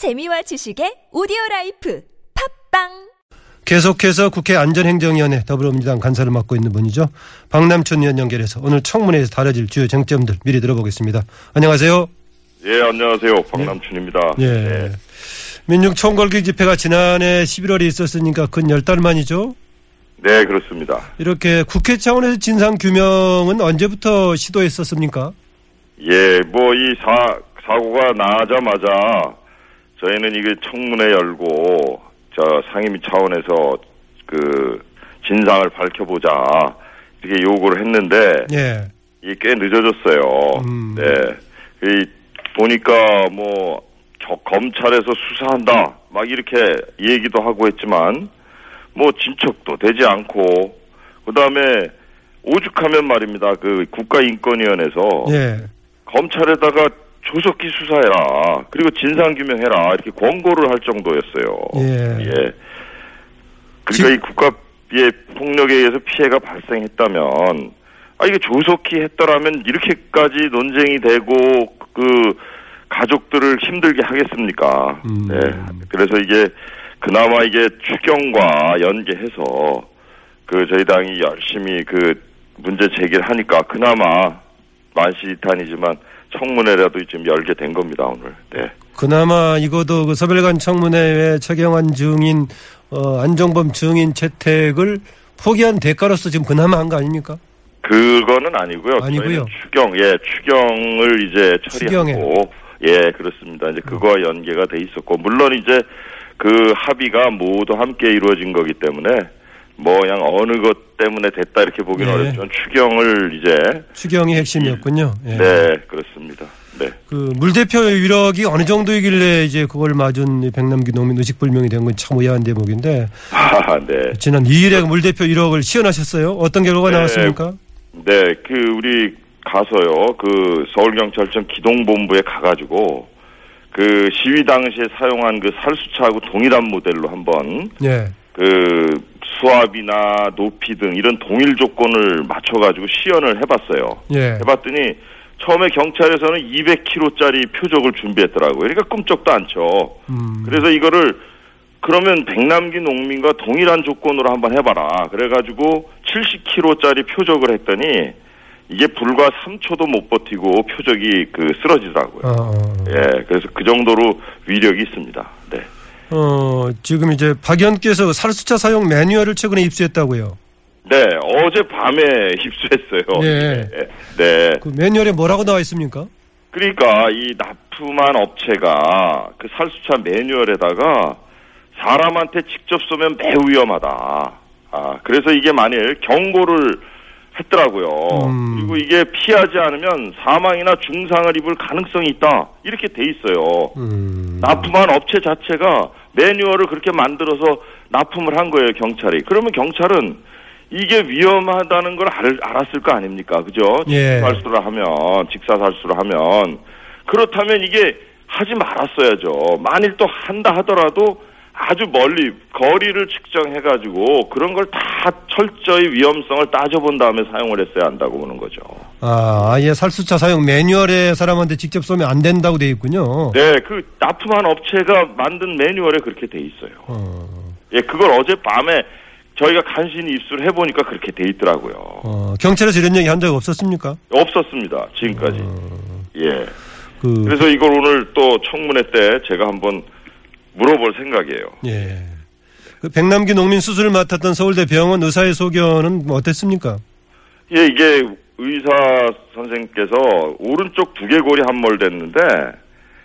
재미와 지식의 오디오 라이프 팟빵 계속해서 국회 안전행정위원회 더불어민주당 간사를 맡고 있는 분이죠. 박남춘 의원 연결해서 오늘 청문회에서 다뤄질 주요 쟁점들 미리 들어보겠습니다. 안녕하세요. 예, 안녕하세요. 박남춘입니다. 예. 네. 민중 총궐기 집회가 지난해 11월에 있었으니까 근 10달 만이죠. 네, 그렇습니다. 이렇게 국회 차원에서 진상 규명은 언제부터 시도했었습니까? 예, 뭐 이 사고가 나자마자 저희는 이게 청문회 열고 저 상임위 차원에서 그 진상을 밝혀보자 이렇게 요구를 했는데 예. 이게 꽤 늦어졌어요. 음. 네. 이 보니까 뭐 겨- 검찰에서 수사한다 막 이렇게 얘기도 하고 했지만 뭐 진척도 되지 않고 그 다음에 오죽하면 말입니다. 그 국가인권위원회에서 예. 검찰에다가 조속히 수사해라. 그리고 진상규명해라. 이렇게 권고를 할 정도였어요. 예. 그러니까 지- 이 국가의 폭력에 의해서 피해가 발생했다면, 아, 이게 조속히 했더라면 이렇게까지 논쟁이 되고, 그, 가족들을 힘들게 하겠습니까? 음. 네. 그래서 이게, 그나마 이게 추경과 연계해서, 그, 저희 당이 열심히 그, 문제 제기를 하니까, 그나마, 만시지탄이지만, 청문회라도 지금 열게 된 겁니다, 오늘. 네. 그나마 이것도 그 서별관 청문회에 최경환 증인, 어, 안정범 증인 채택을 포기한 대가로서 지금 그나마 한 거 아닙니까? 그거는 아니고요. 아니고요. 추경, 예, 추경을 이제 추경에. 처리하고, 예, 그렇습니다. 이제 그거와 연계가 돼 있었고, 물론 이제 그 합의가 모두 함께 이루어진 거기 때문에, 뭐 그냥 어느 것 때문에 됐다 이렇게 보기는 네. 어렵지만 추경을 이제, 추경이 핵심이었군요. 예. 네, 그렇습니다. 네. 그 물 대표 유력이 어느 정도이길래 이제 그걸 맞은 이 백남기 농민 의식 불명이 된 건 참 의아한 대목인데 아, 네. 지난 2일에 물 대표 1억을 시연하셨어요. 어떤 결과가 네. 나왔습니까? 네, 그 우리 가서요. 그 서울경찰청 기동본부에 가가지고 그 시위 당시에 사용한 그 살수차하고 동일한 모델로 한번 예. 그 수압이나 높이 등 이런 동일 조건을 맞춰가지고 시연을 해봤어요. 예. 해봤더니 처음에 경찰에서는 200kg짜리 표적을 준비했더라고요. 그러니까 꿈쩍도 않죠. 음. 그래서 이거를 그러면 백남기 농민과 동일한 조건으로 한번 해봐라. 그래가지고 70kg짜리 표적을 했더니 이게 불과 3초도 못 버티고 표적이 그 쓰러지더라고요. 어, 어. 예, 그래서 그 정도로 위력이 있습니다. 네. 어, 지금 이제 박 의원께서 살수차 사용 매뉴얼을 최근에 입수했다고요. 네, 어제 밤에 입수했어요. 예. 네. 그 매뉴얼에 뭐라고 나와 있습니까? 그러니까 이 납품한 업체가 그 살수차 매뉴얼에다가 사람한테 직접 쏘면 매우 위험하다. 아, 그래서 이게 만일 경고를 했더라고요. 음. 그리고 이게 피하지 않으면 사망이나 중상을 입을 가능성이 있다. 이렇게 돼 있어요. 음. 납품한 업체 자체가 매뉴얼을 그렇게 만들어서 납품을 한 거예요, 경찰이. 그러면 경찰은 이게 위험하다는 걸 알, 알았을 거 아닙니까? 그죠? 예. 직사살수를 하면, 직사살수를 하면. 그렇다면 이게 하지 말았어야죠. 만일 또 한다 하더라도 아주 멀리 거리를 측정해가지고 그런 걸 다 철저히 위험성을 따져본 다음에 사용을 했어야 한다고 보는 거죠. 아, 아예 살수차 사용 매뉴얼에 사람한테 직접 쏘면 안 된다고 돼 있군요. 네, 그 납품한 업체가 만든 매뉴얼에 그렇게 돼 있어요. 어, 예, 그걸 어젯밤에 저희가 간신히 입수를 해보니까 그렇게 돼 있더라고요. 어, 경찰에서 이런 얘기 한 적 없었습니까? 없었습니다, 지금까지. 어. 예. 그, 그래서 이걸 오늘 또 청문회 때 제가 한번 물어볼 생각이에요. 예. 그 백남기 농민 수술을 맡았던 서울대 병원 의사의 소견은 뭐 어땠습니까? 예, 이게 의사 선생님께서 오른쪽 두개골이 함몰됐는데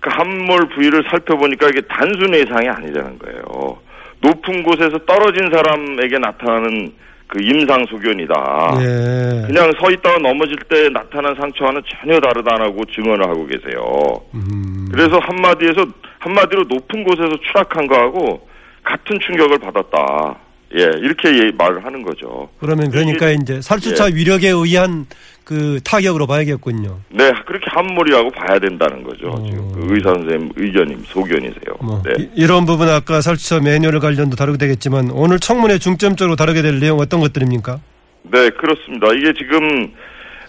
그 함몰 부위를 살펴보니까 이게 단순 외상이 아니라는 거예요. 높은 곳에서 떨어진 사람에게 나타나는 그 임상 소견이다. 예. 그냥 서 있다가 넘어질 때 나타난 상처와는 전혀 다르다고 증언을 하고 계세요. 음, 그래서 한마디에서 한마디로 높은 곳에서 추락한 거하고 같은 충격을 받았다. 예, 이렇게 예- 말을 하는 거죠. 그러면 그러니까 이제 살수차 위력에 의한 그 타격으로 봐야겠군요. 네, 그렇게 함몰이라고 봐야 된다는 거죠. 어. 지금 그 의사 선생님 의견임 소견이세요. 뭐 네. 이- 이런 부분 아까 살수차 매뉴얼 관련도 다루게 되겠지만 오늘 청문회 중점적으로 다루게 될 내용 어떤 것들입니까? 네, 그렇습니다. 이게 지금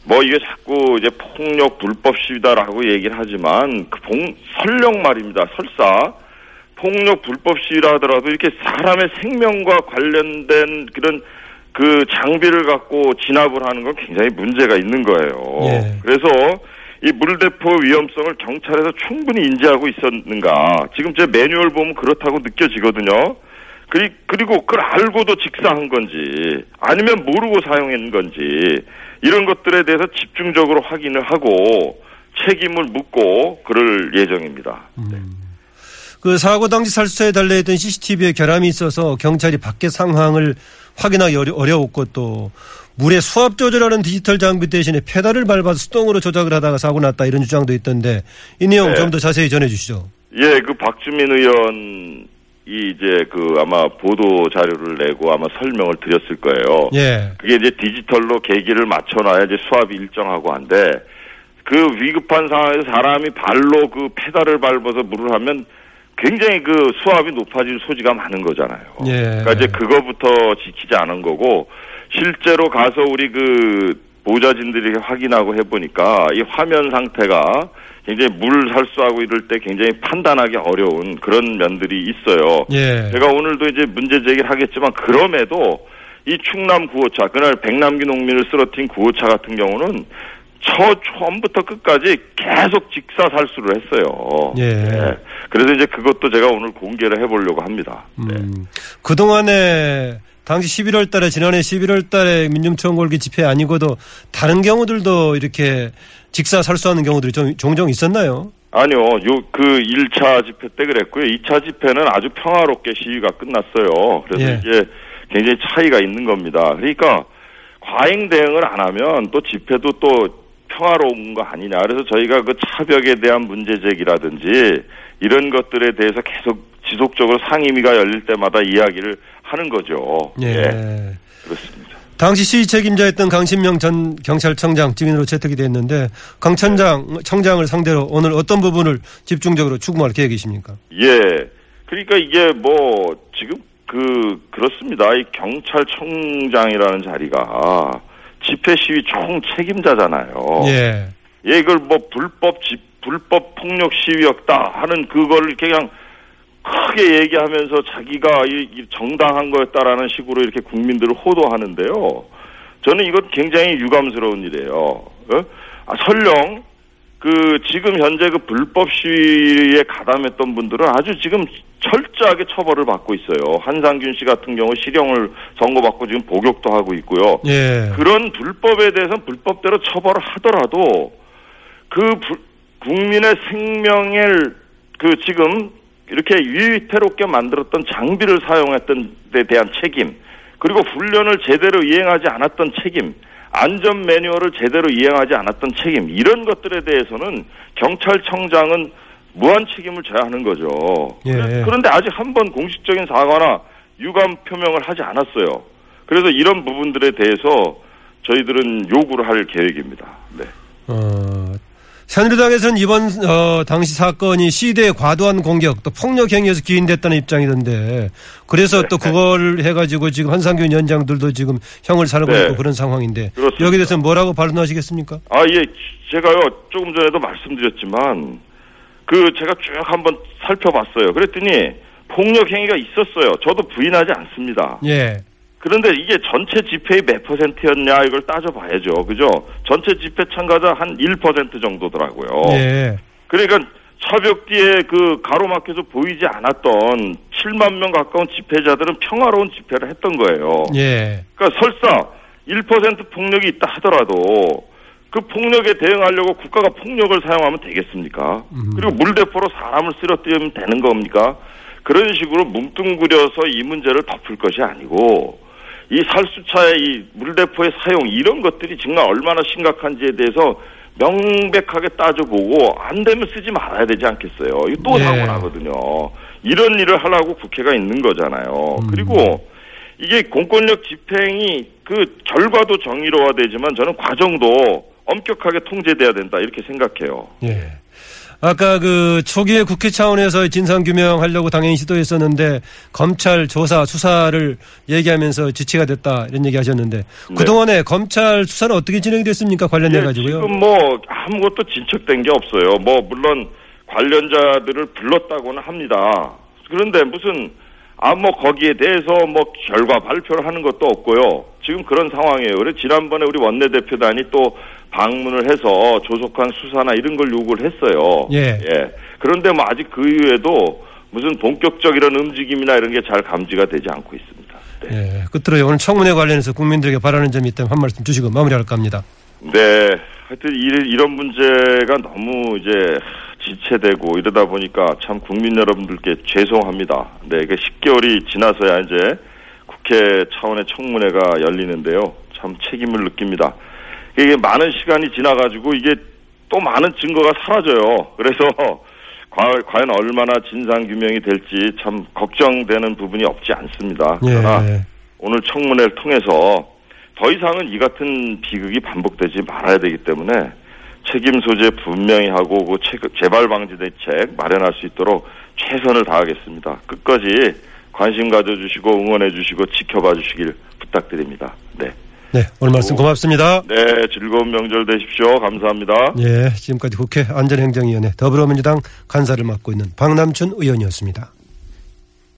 뭐 이게 자꾸 이제 폭력 불법 시위다라고 얘기를 하지만 그 봉, 설령 말입니다. 설사 폭력 불법 시위라 하더라도 이렇게 사람의 생명과 관련된 그런 그 장비를 갖고 진압을 하는 건 굉장히 문제가 있는 거예요. 예. 그래서 이 물대포 위험성을 경찰에서 충분히 인지하고 있었는가? 지금 제 매뉴얼 보면 그렇다고 느껴지거든요. 그리, 그리고 그걸 알고도 직사한 건지 아니면 모르고 사용한 건지 이런 것들에 대해서 집중적으로 확인을 하고 책임을 묻고 그럴 예정입니다. 그 사고 당시 살수차에 달려있던 CCTV에 결함이 있어서 경찰이 밖의 상황을 확인하기 어려, 어려웠고 또 물에 수압 조절하는 디지털 장비 대신에 페달을 밟아서 수동으로 조작을 하다가 사고 났다 이런 주장도 있던데 이 내용 네. 좀더 자세히 전해 주시죠. 예, 그 박주민 의원 이 이제 그 아마 보도 자료를 내고 아마 설명을 드렸을 거예요. 예. 그게 이제 디지털로 계기를 맞춰놔야 이제 수압이 일정하고 한데 그 위급한 상황에서 사람이 발로 그 페달을 밟아서 물을 하면 굉장히 그 수압이 높아질 소지가 많은 거잖아요. 예. 그러니까 이제 그거부터 지키지 않은 거고 실제로 가서 우리 그 보좌진들이 확인하고 해보니까 이 화면 상태가 굉장히 물 살수하고 이럴 때 굉장히 판단하기 어려운 그런 면들이 있어요. 예. 제가 오늘도 이제 문제 제기를 하겠지만 그럼에도 이 충남 구호차 그날 백남기 농민을 쓰러뜨린 구호차 같은 경우는 처 처음부터 끝까지 계속 직사 살수를 했어요. 예. 그래서 이제 그것도 제가 오늘 공개를 해보려고 합니다. 네. 음, 그동안에 당시 11월 달에 지난해 11월 달에 민중청 골기 집회 아니고도 다른 경우들도 이렇게 직사 살수하는 경우들이 좀 종종 있었나요? 아니요, 요, 그 1차 집회 때 그랬고요. 2차 집회는 아주 평화롭게 시위가 끝났어요. 그래서 예. 이게 굉장히 차이가 있는 겁니다. 그러니까 과잉 대응을 안 하면 또 집회도 또 평화로운 거 아니냐. 그래서 저희가 그 차벽에 대한 문제 제기라든지 이런 것들에 대해서 계속 지속적으로 상임위가 열릴 때마다 이야기를 하는 거죠. 예. 그렇습니다. 당시 시위 책임자였던 강신명 전 경찰청장 증인으로 채택이 됐는데 강 청장 청장을 상대로 오늘 어떤 부분을 집중적으로 추궁할 계획이십니까? 예. 그러니까 이게 뭐 지금 그 그렇습니다. 이 경찰청장이라는 자리가 집회 시위 총 책임자잖아요. 예. 예, 이걸 뭐 불법 집 불법 폭력 시위였다 하는 이렇게 그냥 크게 얘기하면서 자기가 이, 이 정당한 거였다라는 식으로 이렇게 국민들을 호도하는데요. 저는 이건 굉장히 유감스러운 일이에요. 어? 아, 설령 그 지금 현재 그 불법 시위에 가담했던 분들은 아주 지금 철저하게 처벌을 받고 있어요. 한상균 씨 같은 경우 실형을 선고받고 지금 복역도 하고 있고요. 예. 그런 불법에 대해서는 불법대로 처벌을 하더라도 그 불- 국민의 생명을 그 지금 이렇게 위태롭게 만들었던 장비를 사용했던 데 대한 책임 그리고 훈련을 제대로 이행하지 않았던 책임 안전 매뉴얼을 제대로 이행하지 않았던 책임 이런 것들에 대해서는 경찰청장은 무한 책임을 져야 하는 거죠. 예. 그래- 그런데 아직 한 번 공식적인 사과나 유감 표명을 하지 않았어요. 그래서 이런 부분들에 대해서 저희들은 요구를 할 계획입니다. 네. 어, 새누리당에서는 이번 어, 당시 사건이 시대의 과도한 공격 또 폭력 행위에서 기인됐다는 입장이던데 그래서 네. 또 그걸 해가지고 지금 한상균 위원장들도 지금 형을 살고 네. 있고 그런 상황인데 그렇습니다. 여기에 대해서 뭐라고 발언하시겠습니까? 아, 예, 제가요, 조금 전에도 말씀드렸지만, 그, 제가 쭉 한번 살펴봤어요. 그랬더니, 폭력 행위가 있었어요. 저도 부인하지 않습니다. 예, 그런데 이게 전체 집회의 몇 퍼센트였냐, 이걸 따져봐야죠. 그죠? 전체 집회 참가자 한 1% 정도더라고요. 예, 그러니까 차벽 뒤에 그 가로막혀서 보이지 않았던 7만 명 가까운 집회자들은 평화로운 집회를 했던 거예요. 예, 그러니까 설사 1% 폭력이 있다 하더라도 그 폭력에 대응하려고 국가가 폭력을 사용하면 되겠습니까? 음. 그리고 물대포로 사람을 쓰러뜨리면 되는 겁니까? 그런 식으로 뭉뚱그려서 이 문제를 덮을 것이 아니고 이 살수차의 이 물대포의 사용 이런 것들이 정말 얼마나 심각한지에 대해서 명백하게 따져보고 안 되면 쓰지 말아야 되지 않겠어요. 이거 또 예. 사고 나거든요. 이런 일을 하려고 국회가 있는 거잖아요. 음. 그리고 이게 공권력 집행이 그 결과도 정의로워되지만 저는 과정도 엄격하게 통제돼야 된다 이렇게 생각해요. 예. 아까 그 초기에 국회 차원에서 진상 규명 하려고 당연히 시도했었는데 검찰 조사 수사를 얘기하면서 지체가 됐다 이런 얘기 하셨는데 그 동안에 검찰 수사는 어떻게 진행됐습니까 관련해 예, 가지고요? 지금 뭐 아무것도 진척된 게 없어요. 뭐 물론 관련자들을 불렀다고는 합니다. 그런데 무슨 아뭐 거기에 대해서 뭐 결과 발표를 하는 것도 없고요. 지금 그런 상황이에요. 그래 지난번에 우리 원내대표단이 또 방문을 해서 조속한 수사나 이런 걸 요구를 했어요. 예. 그런데 뭐 아직 그 이후에도 무슨 본격적 이런 움직임이나 이런 게 잘 감지가 되지 않고 있습니다. 네. 예. 끝으로 오늘 청문회 관련해서 국민들에게 바라는 점이 있다면 한 말씀 주시고 마무리할까 합니다. 네. 하여튼 이- 이런 문제가 너무 이제 지체되고 이러다 보니까 참 국민 여러분들께 죄송합니다. 네, 이게 10개월이 지나서야 이제 국회 차원의 청문회가 열리는데요. 참 책임을 느낍니다. 이게 많은 시간이 지나가지고 이게 또 많은 증거가 사라져요. 그래서 과- 과연 얼마나 진상 규명이 될지 참 걱정되는 부분이 없지 않습니다. 그러나 예. 오늘 청문회를 통해서 더 이상은 이 같은 비극이 반복되지 말아야 되기 때문에 책임 소재 분명히 하고 그 체- 재발 방지 대책 마련할 수 있도록 최선을 다하겠습니다. 끝까지 관심 가져주시고 응원해 주시고 지켜봐 주시길 부탁드립니다. 네. 네. 오늘 말씀 고맙습니다. 네, 즐거운 명절 되십시오. 감사합니다. 예. 지금까지 국회 안전행정위원회 더불어민주당 간사를 맡고 있는 박남춘 의원이었습니다.